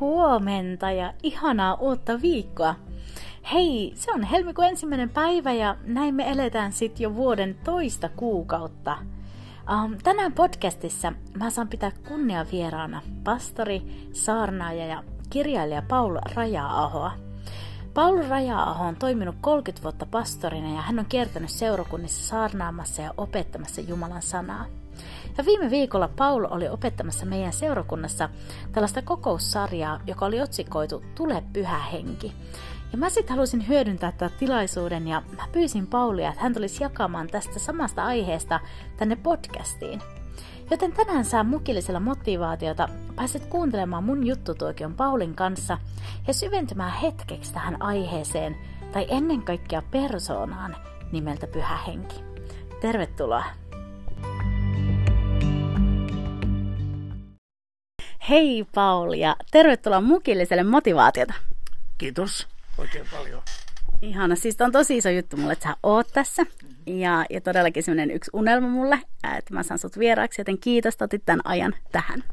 Huomenta ja ihanaa uutta viikkoa! Hei, se on helmikuun ensimmäinen päivä ja näin me eletään sitten jo vuoden toista kuukautta. Um, tänään podcastissa mä saan pitää kunnia vieraana pastori, saarnaaja ja kirjailija Paul Raja-ahoa. Paul Raja-aho on toiminut 30 vuotta pastorina ja hän on kiertänyt seurakunnissa saarnaamassa ja opettamassa Jumalan sanaa. Ja viime viikolla Paul oli opettamassa meidän seurakunnassa tällaista kokoussarjaa, joka oli otsikoitu Tule pyhä henki. Ja mä sitten halusin hyödyntää tätä tilaisuuden ja mä pyysin Paulia, että hän tulisi jakamaan tästä samasta aiheesta tänne podcastiin. Joten tänään saa mukillisella motivaatiota pääset kuuntelemaan mun juttutuokion Paulin kanssa ja syventymään hetkeksi tähän aiheeseen tai ennen kaikkea persoonaan nimeltä Pyhä Henki. Tervetuloa! Hei Pauli ja tervetuloa mukilliselle motivaatiota. Kiitos oikein paljon. Ihana, siis on tosi iso juttu mulle, että sä oot tässä. Ja, ja todellakin semmoinen yksi unelma mulle, että mä saan sut vieraaksi, joten kiitos, että otit tämän ajan tähän.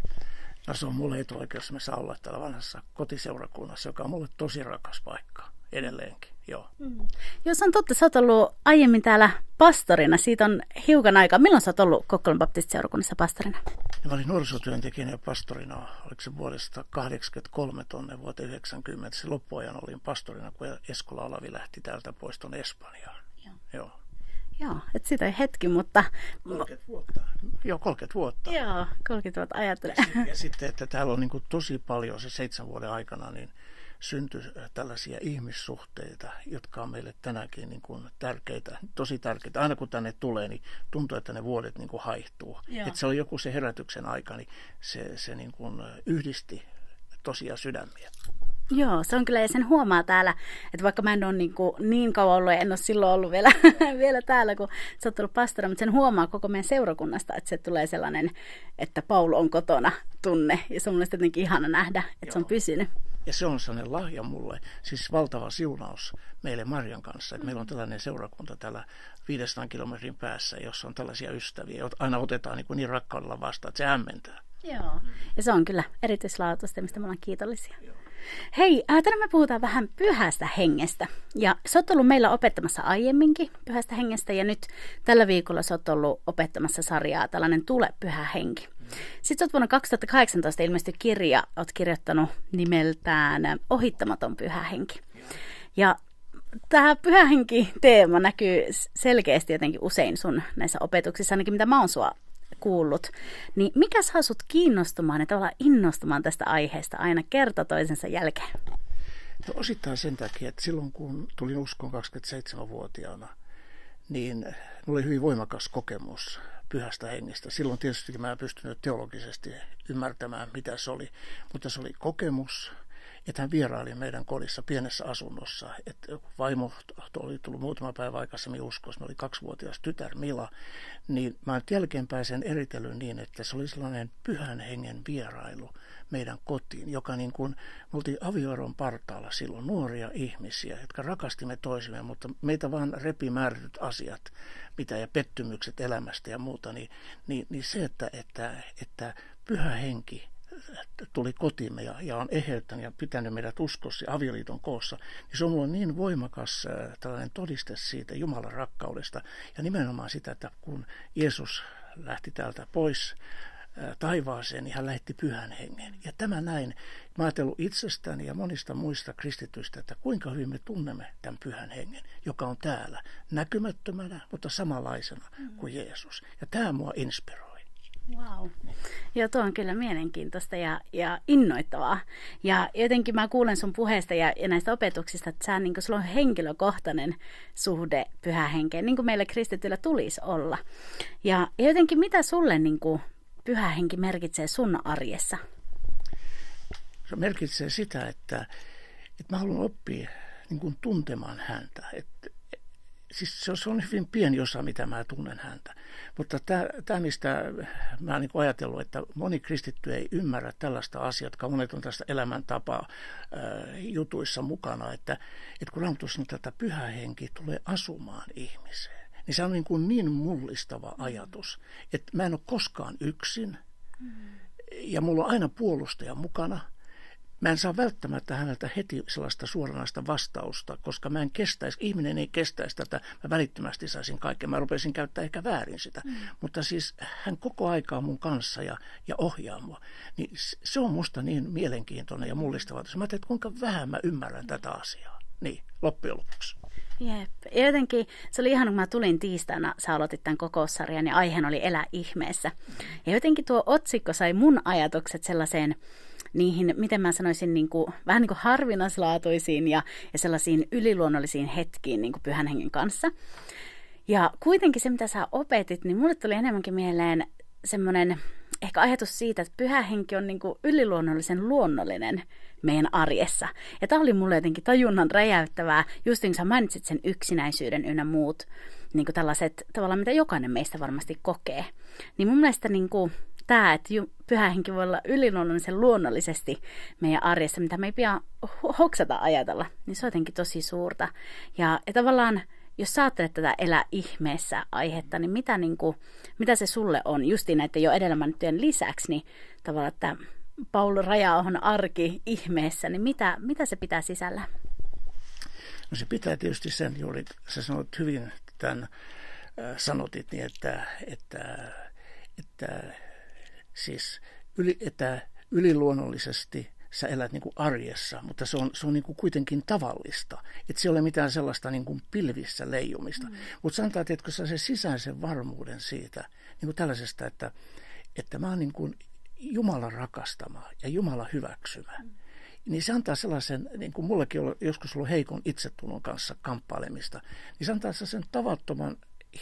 No se on mulle etuoikeus, me saa olla täällä vanhassa kotiseurakunnassa, joka on mulle tosi rakas paikka edelleenkin. Joo. Mm. Jos on totta, sä oot ollut aiemmin täällä pastorina. Siitä on hiukan aikaa. Milloin sä oot ollut Kokkolan baptistiseurakunnassa pastorina? Mä olin nuorisotyöntekijänä ja pastorina, oliko se vuodesta 83 tonne vuoteen 90. Se loppuajan olin pastorina, kun Eskola Olavi lähti täältä pois tuonne Espanjaan. Joo. Joo. Joo, että sitä ei hetki, mutta... 30 vuotta. Joo, 30 vuotta. Joo, 30 vuotta ajattelen. Ja, ja sitten, että täällä on niin tosi paljon se seitsemän vuoden aikana, niin syntyi tällaisia ihmissuhteita, jotka on meille tänäkin niin kuin tärkeitä, tosi tärkeitä. Aina kun tänne tulee, niin tuntuu, että ne vuodet niin kuin haihtuu. Että se oli joku se herätyksen aika, niin se, se niin kuin yhdisti tosia sydämiä. Joo, se on kyllä, ja sen huomaa täällä, että vaikka mä en ole niin, kuin, niin kauan ollut, ja en ole silloin ollut vielä, vielä täällä, kun sä oot tullut pastora, mutta sen huomaa koko meidän seurakunnasta, että se tulee sellainen, että Paul on kotona tunne, ja se on mielestäni jotenkin ihana nähdä, että Joo. se on pysynyt. Ja se on sellainen lahja mulle, siis valtava siunaus meille Marjan kanssa. Että meillä on tällainen seurakunta täällä 500 kilometrin päässä, jossa on tällaisia ystäviä, joita aina otetaan niin, kuin niin rakkaudella vastaan, että se hämmentää. Joo, ja se on kyllä erityislaatuista, mistä me ollaan kiitollisia. Joo. Hei, äh, tänään me puhutaan vähän pyhästä hengestä. Ja sä oot ollut meillä opettamassa aiemminkin pyhästä hengestä ja nyt tällä viikolla sä oot ollut opettamassa sarjaa tällainen Tule pyhä henki. Sitten olet vuonna 2018 ilmeisesti kirja, olet kirjoittanut nimeltään Ohittamaton pyhä henki. Ja tämä pyhähenki-teema näkyy selkeästi jotenkin usein sun näissä opetuksissa, ainakin mitä mä oon sua kuullut. Niin mikä saa sut kiinnostumaan ja tavallaan innostumaan tästä aiheesta aina kerta toisensa jälkeen? No osittain sen takia, että silloin kun tulin uskoon 27-vuotiaana, niin oli hyvin voimakas kokemus pyhästä hengestä. Silloin tietysti mä en pystynyt teologisesti ymmärtämään, mitä se oli, mutta se oli kokemus, että hän vieraili meidän kodissa pienessä asunnossa. Että vaimo oli tullut muutama päivä aikaisemmin uskossa, oli kaksivuotias tytär Mila, niin mä oon jälkeenpäin sen eritellyt niin, että se oli sellainen pyhän hengen vierailu meidän kotiin, joka niin kuin, me oltiin avioeron partaalla silloin nuoria ihmisiä, jotka rakastimme toisimme, mutta meitä vaan repi asiat, mitä ja pettymykset elämästä ja muuta, niin, niin, niin se, että, että, että pyhä henki tuli kotimme ja, ja on eheyttänyt ja pitänyt meidät uskossa ja avioliiton koossa, niin se on mulle niin voimakas äh, tällainen todiste siitä Jumalan rakkaudesta ja nimenomaan sitä, että kun Jeesus lähti täältä pois äh, taivaaseen, niin hän lähetti pyhän hengen. Ja tämä näin, mä ajatellut itsestäni ja monista muista kristityistä, että kuinka hyvin me tunnemme tämän pyhän hengen, joka on täällä näkymättömänä, mutta samanlaisena kuin Jeesus. Ja tämä mua inspiroi. Wow. Joo, tuo on kyllä mielenkiintoista ja, ja innoittavaa. Ja jotenkin mä kuulen sun puheesta ja, ja näistä opetuksista, että sä, niin sulla on henkilökohtainen suhde pyhä henkeen, niin kuin meillä kristityillä tulisi olla. Ja, ja jotenkin mitä sulle niin kuin, pyhä henki merkitsee sun arjessa? Se merkitsee sitä, että, että mä haluan oppia niin kuin tuntemaan häntä. Että siis se on, se on hyvin pieni osa, mitä mä tunnen häntä. Mutta tämä, mistä mä oon niin ajatellut, että moni kristitty ei ymmärrä tällaista asiaa, jotka monet on tästä elämäntapaa jutuissa mukana, että, että kun Raamattu sanoo, että pyhä henki tulee asumaan ihmiseen, niin se on niin, kuin niin mullistava ajatus, että mä en ole koskaan yksin, ja mulla on aina puolustaja mukana – Mä en saa välttämättä häneltä heti sellaista suoranaista vastausta, koska mä en kestäisi, ihminen ei kestäisi tätä, mä välittömästi saisin kaiken. Mä rupesin käyttää ehkä väärin sitä. Mm. Mutta siis hän koko aikaa mun kanssa ja, ja ohjaa mua. Niin se on musta niin mielenkiintoinen ja mullistava. Mä ajattelin, että kuinka vähän mä ymmärrän tätä asiaa. Niin, loppujen lopuksi. Jep. Ja jotenkin se oli ihan kun mä tulin tiistaina, sä aloitit tämän kokoussarjan ja aiheena oli elää ihmeessä. Ja jotenkin tuo otsikko sai mun ajatukset sellaiseen niihin, miten mä sanoisin, niin kuin, vähän niin kuin harvinaislaatuisiin ja, ja sellaisiin yliluonnollisiin hetkiin niin kuin pyhän hengen kanssa. Ja kuitenkin se, mitä sä opetit, niin mulle tuli enemmänkin mieleen semmoinen ehkä ajatus siitä, että pyhä henki on niin kuin yliluonnollisen luonnollinen meidän arjessa. Ja tämä oli mulle jotenkin tajunnan räjäyttävää, just niin kuin sä mainitsit sen yksinäisyyden ynnä muut, niin kuin tällaiset tavallaan, mitä jokainen meistä varmasti kokee. Niin mun mielestä niin kuin, tämä, että pyhä henki voi olla yliluonnollisen luonnollisesti meidän arjessa, mitä me ei pian hoksata ajatella, niin se on jotenkin tosi suurta. Ja, ja tavallaan, jos sä ajattelet tätä elää ihmeessä aihetta, niin mitä, niin kuin, mitä se sulle on, justiin näiden jo edellä mainittujen lisäksi, niin tavallaan, että Paul on arki ihmeessä, niin mitä, mitä se pitää sisällä? No se pitää tietysti sen juuri, sä sanoit hyvin tämän, äh, sanotit niin, että, että, että siis yli, että yliluonnollisesti sä elät niin kuin arjessa, mutta se on, se on niin kuin kuitenkin tavallista. Että se ei ole mitään sellaista niin kuin pilvissä leijumista. Mm. Mutta sanotaan, että kun sä se sisäisen varmuuden siitä, niin kuin tällaisesta, että, että mä oon niin kuin Jumala rakastama ja Jumala hyväksymä. Mm. Niin se antaa sellaisen, niin kuin mullekin on joskus ollut heikon itsetunnon kanssa kamppailemista, niin se antaa sellaisen tavattoman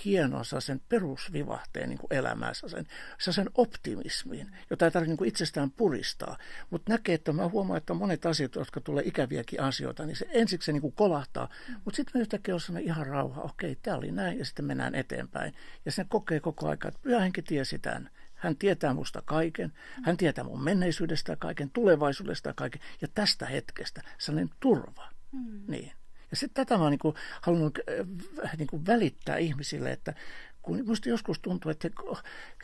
hienoa sen perusvivahteen niin elämäänsä, sen, sen optimismin, jota ei tarvitse niin itsestään puristaa. Mutta näkee, että mä huomaan, että monet asiat, jotka tulee ikäviäkin asioita, niin se ensiksi se niin kolahtaa. Mutta sitten me yhtäkkiä on ihan rauha, okei, tämä oli näin, ja sitten mennään eteenpäin. Ja se kokee koko aika, että pyhähenki tiesi tämän. Hän tietää musta kaiken. Hän tietää mun menneisyydestä kaiken, tulevaisuudesta kaiken. Ja tästä hetkestä sellainen turva. Mm. Niin. Ja sitten tätä mä oon niin kuin halunnut äh, niin kuin välittää ihmisille, että kun minusta joskus tuntuu, että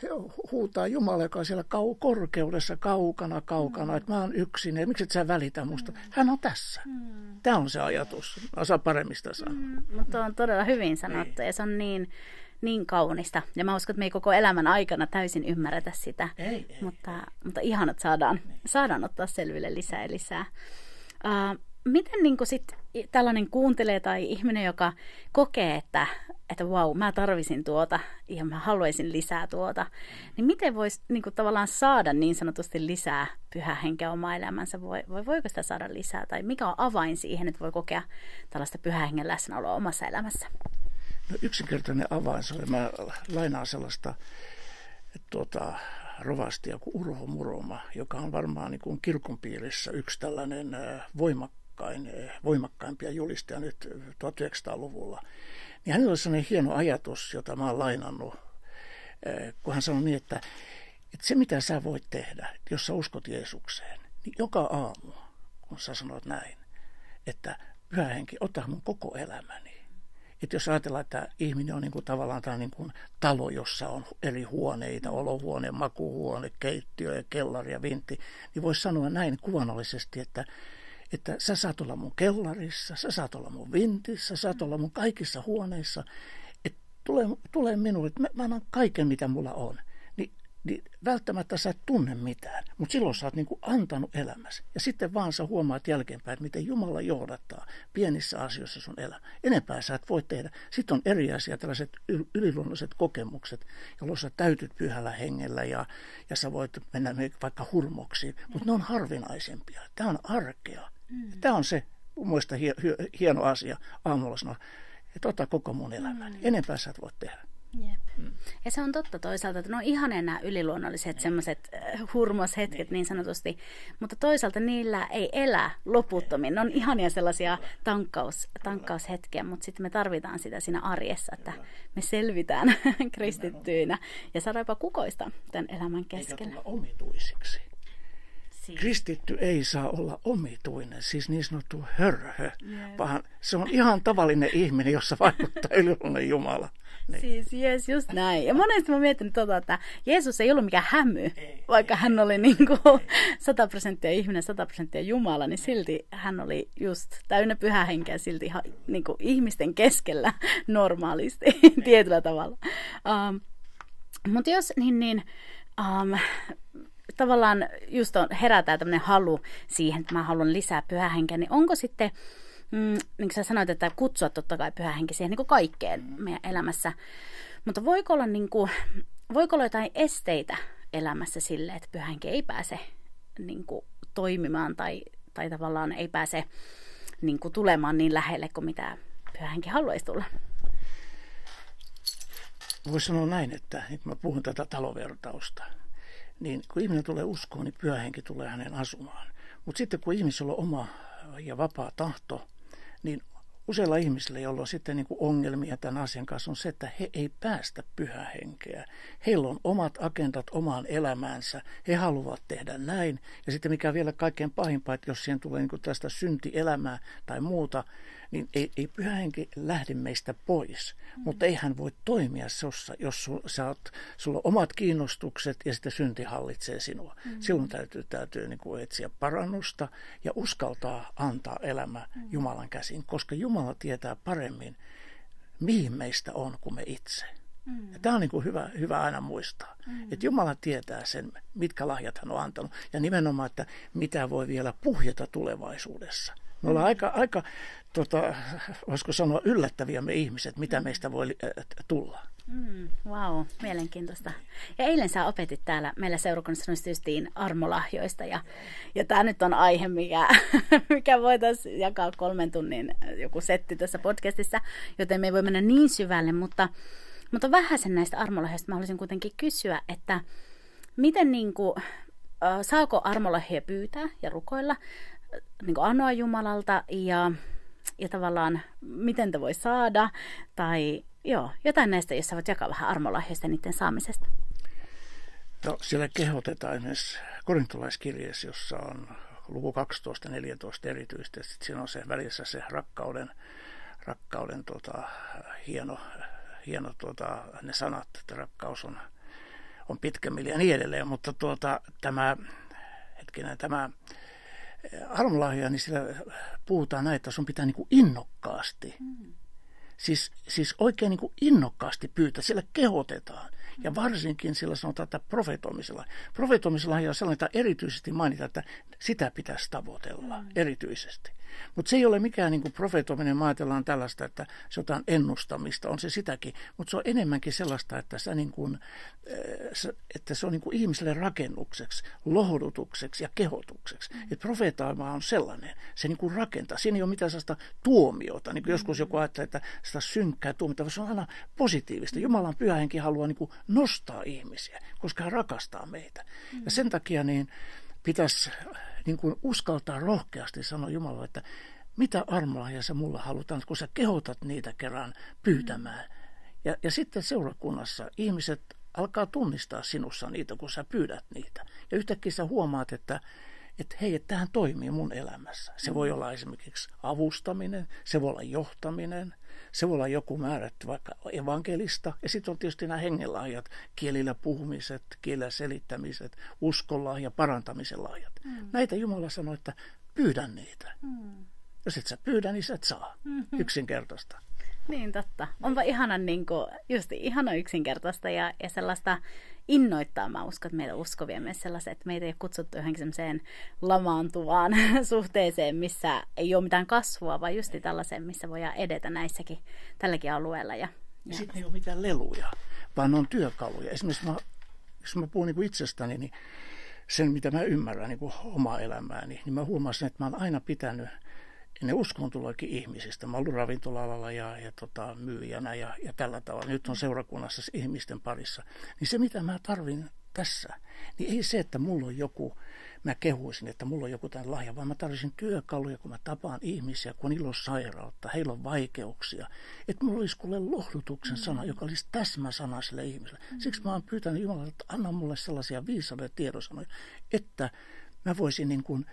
he huutaa Jumala, joka on siellä kau- korkeudessa, kaukana, kaukana, mm. että mä oon yksin, ja miksi et sä välitä musta? Mm. Hän on tässä. Mm. Tämä on se ajatus. Osaan paremmista sanoa. Mm. Mutta on todella hyvin sanottu, ei. ja se on niin, niin kaunista. Ja mä uskon, että me ei koko elämän aikana täysin ymmärretä sitä. Ei, ei. Mutta, mutta ihan, että saadaan, saadaan ottaa selville lisää ja lisää. Uh, miten niin sit tällainen kuuntelee tai ihminen, joka kokee, että, että wow, mä tarvisin tuota ja mä haluaisin lisää tuota, niin miten voisi niin tavallaan saada niin sanotusti lisää pyhä henkeä omaa elämänsä? Voi, voi, voiko sitä saada lisää tai mikä on avain siihen, että voi kokea tällaista pyhä hengen läsnäoloa omassa elämässä? No yksinkertainen avain, se oli, mä lainaan sellaista tuota, rovastia kuin Urho Muroma, joka on varmaan niin kuin kirkon piirissä yksi tällainen voimakkain voimakkain, eh, voimakkaimpia julisteja nyt 1900-luvulla. Niin hänellä oli sellainen hieno ajatus, jota mä oon lainannut, eh, kun hän sanoi niin, että, että se mitä sä voit tehdä, jos sä uskot Jeesukseen, niin joka aamu, kun sä sanot näin, että pyhä henki, ota mun koko elämäni. Että jos ajatellaan, että ihminen on niin kuin tavallaan tämä niin kuin talo, jossa on eri huoneita, olohuone, makuhuone, keittiö ja kellari ja vintti, niin voisi sanoa näin kuvannollisesti, että että sä saat olla mun kellarissa, sä saat olla mun vintissä, sä saat olla mun kaikissa huoneissa. Että tule, tule minulle, että mä, mä annan kaiken, mitä mulla on. Niin, niin välttämättä sä et tunne mitään, mutta silloin sä oot niin antanut elämäsi. Ja sitten vaan sä huomaat jälkeenpäin, että miten Jumala johdattaa pienissä asioissa sun elämä. Enempää sä et voi tehdä. Sitten on eri asia, tällaiset yliluonnolliset kokemukset, jolloin sä täytyt pyhällä hengellä ja, ja sä voit mennä vaikka hurmoksiin, mutta ne on harvinaisempia. Tämä on arkea. Mm. Tämä on se mun hieno asia aamulla sanoa, että ota koko mun elämäni. Mm. Enempää sä et voi tehdä. Jep. Mm. Ja se on totta toisaalta, että ne on ihan nämä yliluonnolliset semmoiset äh, hurmoshetket niin. niin sanotusti, mutta toisaalta niillä ei elä loputtomiin. Ne on ihania sellaisia tankkaus, tankkaushetkiä, mutta sitten me tarvitaan sitä siinä arjessa, että me selvitään kristittyinä ja saadaan jopa kukoista tämän elämän keskellä. Eikä omituisiksi. Siis. Kristitty ei saa olla omituinen, siis niin sanottu hörhö, yeah. vaan se on ihan tavallinen ihminen, jossa vaikuttaa yliluonnollinen Jumala. Niin. Siis yes, just näin. Ja monesti mä oon miettinyt tota, että Jeesus ei ollut mikään hämy, ei, vaikka ei, hän oli niin kuin 100 prosenttia ihminen, 100 prosenttia Jumala, niin silti hän oli just täynnä pyhähenkeä silti ihan niin kuin ihmisten keskellä normaalisti tietyllä tavalla. Um, mutta jos niin, niin um, tavallaan just on, herätään tämmöinen halu siihen, että mä haluan lisää pyhähenkeä, niin onko sitten, mm, niin kuin sä sanoit, että kutsua totta kai pyhähenki siihen niin kaikkeen meidän elämässä, mutta voiko olla, niin kuin, voiko olla jotain esteitä elämässä sille, että pyhähenki ei pääse niin kuin, toimimaan tai, tai tavallaan ei pääse niin kuin, tulemaan niin lähelle kuin mitä pyhähenki haluaisi tulla? Voisi sanoa näin, että nyt mä puhun tätä talovertausta niin kun ihminen tulee uskoon, niin pyhähenki tulee hänen asumaan. Mutta sitten kun ihmisellä on oma ja vapaa tahto, niin useilla ihmisillä, joilla on sitten niin ongelmia tämän asian kanssa, on se, että he ei päästä pyhähenkeä. Heillä on omat agendat omaan elämäänsä. He haluavat tehdä näin. Ja sitten mikä vielä kaikkein pahimpaa, että jos siihen tulee niin tästä syntielämää tai muuta, niin ei, ei pyhä henki lähde meistä pois. Mm. Mutta ei hän voi toimia sossa, jos sul, sä oot, sulla on omat kiinnostukset ja sitten synti hallitsee sinua. Mm. Silloin täytyy, täytyy niin kuin etsiä parannusta ja uskaltaa antaa elämä mm. Jumalan käsiin, koska Jumala tietää paremmin, mihin meistä on kuin me itse. Mm. Ja tämä on niin kuin hyvä, hyvä aina muistaa, mm. että Jumala tietää sen, mitkä lahjat hän on antanut. Ja nimenomaan, että mitä voi vielä puhjeta tulevaisuudessa. Me ollaan aika, aika tota, voisiko sanoa, yllättäviä me ihmiset, mitä meistä voi äh, tulla. Mm, wow, mielenkiintoista. Ja eilen sä opetit täällä meillä seurakunnassa justiin armolahjoista ja, ja tämä nyt on aihe, mikä, mikä voitaisiin jakaa kolmen tunnin joku setti tässä podcastissa, joten me ei voi mennä niin syvälle, mutta, mutta vähäisen näistä armolahjoista mä haluaisin kuitenkin kysyä, että miten niin kuin, saako armolahjoja pyytää ja rukoilla, niin kuin anoa Jumalalta ja, ja tavallaan miten te voi saada tai joo, jotain näistä, jos sä voit jakaa vähän armolahjoista niiden saamisesta. No, siellä kehotetaan esimerkiksi korintolaiskirjeessä, jossa on luku 12 14 erityisesti. Sitten siinä on se välissä se rakkauden, rakkauden tota, hieno, hieno tota, ne sanat, että rakkaus on, on pitkä ja niin edelleen. Mutta tuota, tämä, hetkinen, tämä armolahja, niin siellä puhutaan näin, että sun pitää niin kuin innokkaasti, mm. siis, siis oikein niin kuin innokkaasti pyytää, siellä kehotetaan. Ja varsinkin sillä sanotaan, että profetoimisella. Profetoimisella on sellainen, että erityisesti mainita, että sitä pitäisi tavoitella mm. erityisesti. Mutta se ei ole mikään niin kuin profetoiminen, me ajatellaan tällaista, että se on jotain ennustamista, on se sitäkin, mutta se on enemmänkin sellaista, että, sä niin kuin, äh, että se on niin kuin ihmiselle rakennukseksi, lohdutukseksi ja kehotukseksi. Mm. Että profeetoima on sellainen, se niin kuin rakentaa. Siinä ei ole mitään sellaista tuomiota, niin kuin mm. joskus joku ajattelee, että sitä synkkää tuomiota, se on aina positiivista. Jumalan pyhähenki haluaa niin kuin nostaa ihmisiä, koska hän rakastaa meitä. Mm. Ja sen takia niin pitäisi niin kuin uskaltaa rohkeasti sanoa Jumalalle, että mitä armolahja sä mulla halutaan, kun sä kehotat niitä kerran pyytämään. Ja, ja sitten seurakunnassa ihmiset alkaa tunnistaa sinussa niitä, kun sä pyydät niitä. Ja yhtäkkiä sä huomaat, että, että hei, että tähän toimii mun elämässä. Se voi olla esimerkiksi avustaminen, se voi olla johtaminen, se voi olla joku määrätty vaikka evankelista. Ja sitten on tietysti nämä hengenlahjat, kielillä puhumiset, kielillä selittämiset, ja parantamisen lahjat. Mm. Näitä Jumala sanoi, että pyydän niitä. Mm. Jos et sä pyydä, niin sä et saa. Mm-hmm. Yksinkertaista. Niin, totta. Onpa ihana, niin kuin, just ihana yksinkertaista ja, ja sellaista innoittaa, mä uskon, että meitä uskovia myös sellaiset, että meitä ei ole kutsuttu johonkin semmoiseen lamaantuvaan suhteeseen, missä ei ole mitään kasvua, vaan just tällaiseen, missä voidaan edetä näissäkin, tälläkin alueella. Ja, ja. Sitten ei ole mitään leluja, vaan on työkaluja. Esimerkiksi mä, jos mä puhun niin itsestäni, niin sen, mitä mä ymmärrän niin kuin omaa elämääni, niin mä huomasin, että mä oon aina pitänyt Ja ne uskon tuleekin ihmisistä. Mä ollut ravintola-alalla ja, ja tota, myyjänä ja, ja tällä tavalla. Nyt on seurakunnassa ihmisten parissa. Niin se, mitä mä tarvin tässä, niin ei se, että mulla on joku, mä kehuisin, että mulla on joku tämän lahja, vaan mä tarvitsin työkaluja, kun mä tapaan ihmisiä, kun niillä on sairautta, heillä on vaikeuksia. Että mulla olisi kuule lohdutuksen sana, joka olisi täsmäsana sille ihmiselle. Siksi mä oon pyytänyt Jumalalta, että anna mulle sellaisia viisauden tiedosanoja, että mä voisin niin kuin,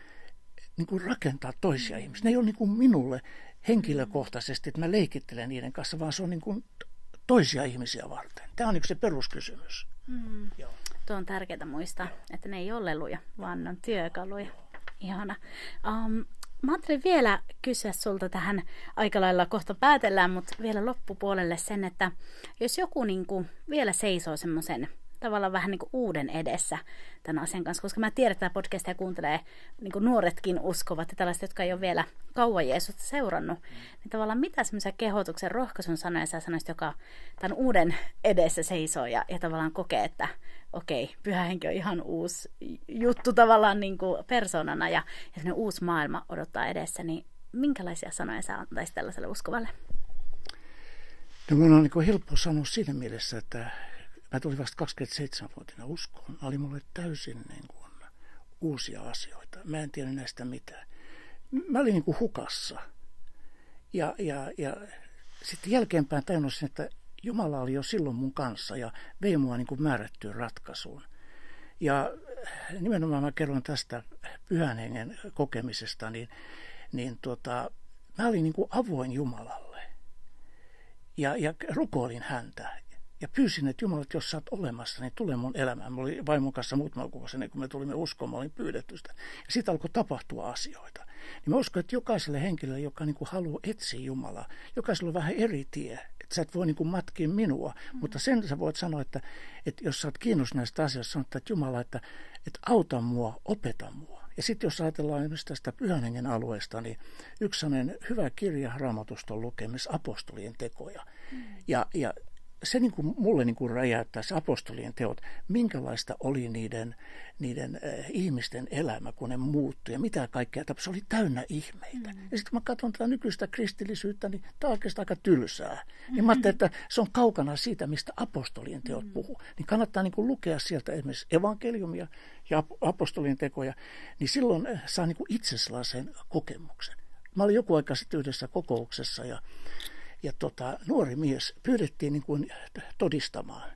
niin kuin rakentaa toisia ihmisiä. Ne ei ole niin kuin minulle henkilökohtaisesti, että mä leikittelen niiden kanssa, vaan se on niin kuin toisia ihmisiä varten. Tämä on niin se peruskysymys. Mm. Joo. Tuo on tärkeää muistaa, että ne ei ole leluja, vaan ne on työkaluja. Ihana. Um, mä ajattelin vielä kysyä sulta tähän aika lailla kohta päätellään, mutta vielä loppupuolelle sen, että jos joku niin kuin vielä seisoo semmoisen tavallaan vähän niin kuin uuden edessä tämän asian kanssa, koska mä tiedän, että tämä podcastia kuuntelee niin kuin nuoretkin uskovat ja tällaiset, jotka ei ole vielä kauan Jeesusta seurannut, niin tavallaan mitä semmoisia kehotuksen rohkaisun sanoja sä sanoisit, joka tämän uuden edessä seisoo ja, ja tavallaan kokee, että okei, pyhä henki on ihan uusi juttu tavallaan niin kuin persoonana ja, ja uusi maailma odottaa edessä, niin minkälaisia sanoja sä antaisit tällaiselle uskovalle? No mun on niin helppo sanoa siinä mielessä, että Mä tulin vasta 27-vuotiaana uskoon. Oli mulle täysin niin kuin uusia asioita. Mä en tiedä näistä mitään. Mä olin niin kuin hukassa. Ja, ja, ja sitten jälkeenpäin tajunnosin, että Jumala oli jo silloin mun kanssa ja vei mua niin kuin määrättyyn ratkaisuun. Ja nimenomaan mä kerron tästä pyhän hengen kokemisesta, niin, niin tuota, mä olin niin kuin avoin Jumalalle. Ja, ja rukoilin häntä. Ja pyysin, että Jumala, että jos sä oot olemassa, niin tule mun elämään. Mä olin vaimon kanssa muutama kuukausi ennen kuin me tulimme uskoon, mä olin pyydetty sitä. Ja siitä alkoi tapahtua asioita. Niin mä uskon, että jokaiselle henkilölle, joka niin kuin haluaa etsiä Jumalaa, jokaisella on vähän eri tie. Että sä et voi niin kuin matkia minua, mm. mutta sen sä voit sanoa, että, että jos sä oot kiinnostunut näistä asioista, sanot, että Jumala, että, että auta mua, opeta mua. Ja sitten jos ajatellaan esimerkiksi tästä pyhän hengen alueesta, niin yksi hyvä kirja raamatusta on lukemassa apostolien tekoja. Mm. Ja, ja se niin kuin mulle niin kuin räjäyttää se apostolien teot, minkälaista oli niiden, niiden äh, ihmisten elämä, kun ne muuttui ja mitä kaikkea. Se oli täynnä ihmeitä. Mm. Ja sitten kun mä katson tätä nykyistä kristillisyyttä, niin tämä on oikeastaan aika tylsää. Mm-hmm. Niin mä ajattelin, että se on kaukana siitä, mistä apostolien teot mm. puhuu. Niin kannattaa niin kuin lukea sieltä esimerkiksi evankeliumia ja apostolien tekoja, niin silloin äh, saa niin kuin itse sellaisen kokemuksen. Mä olin joku aika sitten yhdessä kokouksessa ja ja tota, nuori mies pyydettiin niin kuin todistamaan.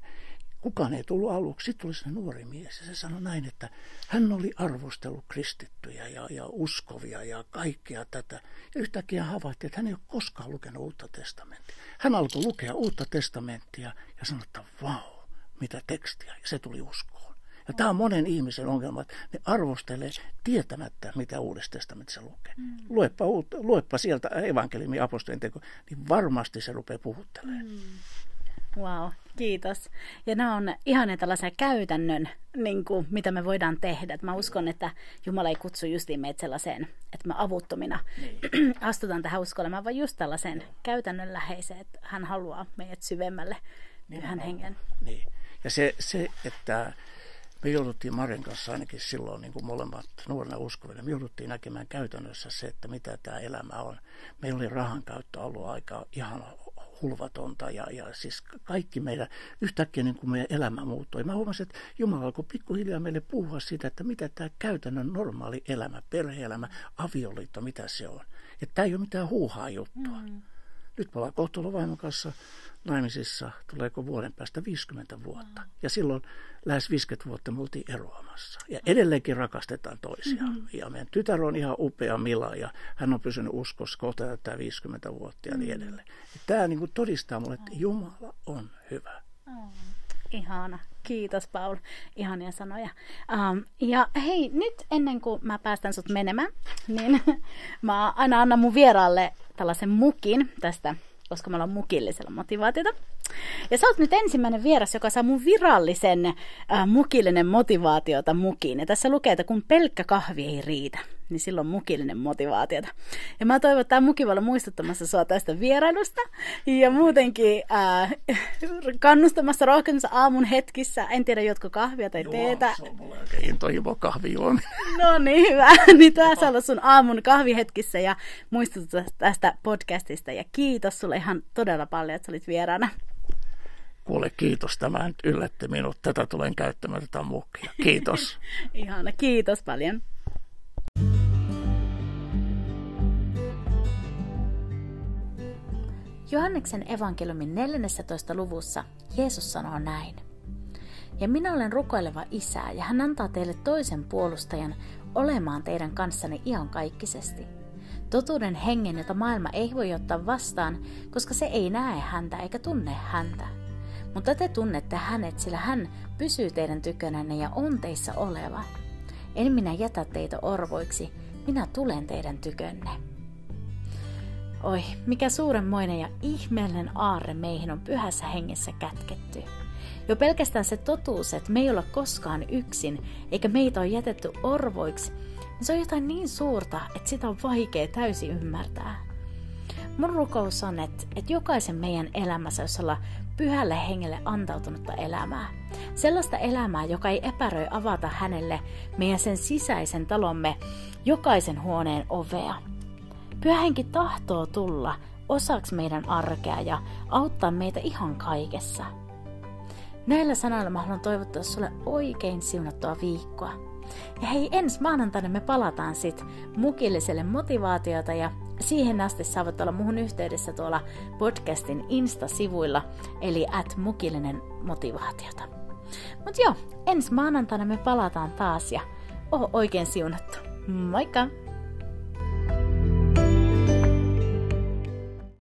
Kukaan ei tullut aluksi. Sitten tuli se nuori mies ja se sanoi näin, että hän oli arvostellut kristittyjä ja, ja uskovia ja kaikkea tätä. Ja yhtäkkiä havaittiin, että hän ei ole koskaan lukenut uutta testamenttia. Hän alkoi lukea uutta testamenttia ja sanoi, että vau, mitä tekstiä. Ja se tuli uskoon. Ja tämä on monen ihmisen ongelma, että ne arvostelee tietämättä, mitä Uudessa testamentissa lukee. Mm. Luepa, luepa sieltä evankeliumin apostolien teko, niin varmasti se rupeaa puhuttelemaan. Mm. Wow, kiitos. Ja nämä on ihan tällaisia käytännön, niin kuin, mitä me voidaan tehdä. mä uskon, että Jumala ei kutsu justiin meitä sellaiseen, että me avuttomina niin. astutaan tähän uskolemaan, vaan just tällaiseen käytännönläheiseen, että hän haluaa meidät syvemmälle niin, pyhän hengen. Niin. Ja se, se että me jouduttiin Maren kanssa ainakin silloin niin kuin molemmat nuorena uskovina, me jouduttiin näkemään käytännössä se, että mitä tämä elämä on. Meillä oli rahan käyttö ollut aika ihan hulvatonta ja, ja siis kaikki meidän, yhtäkkiä niin kuin meidän elämä muuttui. Mä huomasin, että Jumala alkoi pikkuhiljaa meille puhua siitä, että mitä tämä käytännön normaali elämä, perheelämä, avioliitto, mitä se on. Että tämä ei ole mitään huuhaa juttua. Mm. Nyt me ollaan kohta vaimon kanssa naimisissa, tuleeko vuoden päästä 50 vuotta. Mm. Ja silloin lähes 50 vuotta me oltiin eroamassa. Ja edelleenkin rakastetaan toisiaan. Mm-hmm. Ja meidän tytär on ihan upea Mila ja hän on pysynyt uskossa kohta täyttää 50 vuotta ja niin mm. edelleen. Ja tämä niin kuin todistaa mulle, että Jumala on hyvä. Mm. Ihana. Kiitos Paul. Ihania sanoja. Um, ja hei, nyt ennen kuin mä päästän sut menemään, niin mä aina annan mun vieraalle tällaisen mukin tästä, koska mä ollaan mukillisella motivaatiota. Ja sä oot nyt ensimmäinen vieras, joka saa mun virallisen äh, mukillinen motivaatiota mukiin. Ja tässä lukee, että kun pelkkä kahvi ei riitä, niin silloin mukillinen motivaatiota. Ja mä toivon, että tämä muki voi olla muistuttamassa sua tästä vierailusta ja muutenkin ää, kannustamassa rohkeamassa aamun hetkissä. En tiedä, jotko kahvia tai teetä. Joo, se on mulle intohimo kahvijuominen. No niin, hyvä. niin tää saa olla sun aamun kahvihetkissä ja muistuttaa tästä podcastista. Ja kiitos sulle ihan todella paljon, että sä olit vieraana. Kuule, kiitos. Tämä nyt yllätti minut. Tätä tulen käyttämään tätä mukkia. Kiitos. Ihana, kiitos paljon. Johanneksen evankeliumin 14. luvussa Jeesus sanoo näin. Ja minä olen rukoileva isä, ja hän antaa teille toisen puolustajan olemaan teidän kanssanne iankaikkisesti. Totuuden hengen, jota maailma ei voi ottaa vastaan, koska se ei näe häntä eikä tunne häntä. Mutta te tunnette hänet, sillä hän pysyy teidän tykönänne ja on teissä oleva. En minä jätä teitä orvoiksi, minä tulen teidän tykönne. Oi, mikä suuremmoinen ja ihmeellinen aarre meihin on pyhässä hengessä kätketty. Jo pelkästään se totuus, että me ei olla koskaan yksin, eikä meitä ole jätetty orvoiksi, niin se on jotain niin suurta, että sitä on vaikea täysin ymmärtää. Mun rukous on, että, että jokaisen meidän elämässä jos olla pyhälle hengelle antautunutta elämää. Sellaista elämää, joka ei epäröi avata hänelle meidän sen sisäisen talomme jokaisen huoneen ovea. Pyhä henki tahtoo tulla osaksi meidän arkea ja auttaa meitä ihan kaikessa. Näillä sanoilla mä haluan toivottaa sulle oikein siunattua viikkoa. Ja hei, ensi maanantaina me palataan sit mukilliselle motivaatiota ja siihen asti saavat olla muhun yhteydessä tuolla podcastin Insta-sivuilla, eli at mukillinen motivaatiota. Mut joo, ensi maanantaina me palataan taas ja oo oikein siunattu. Moikka!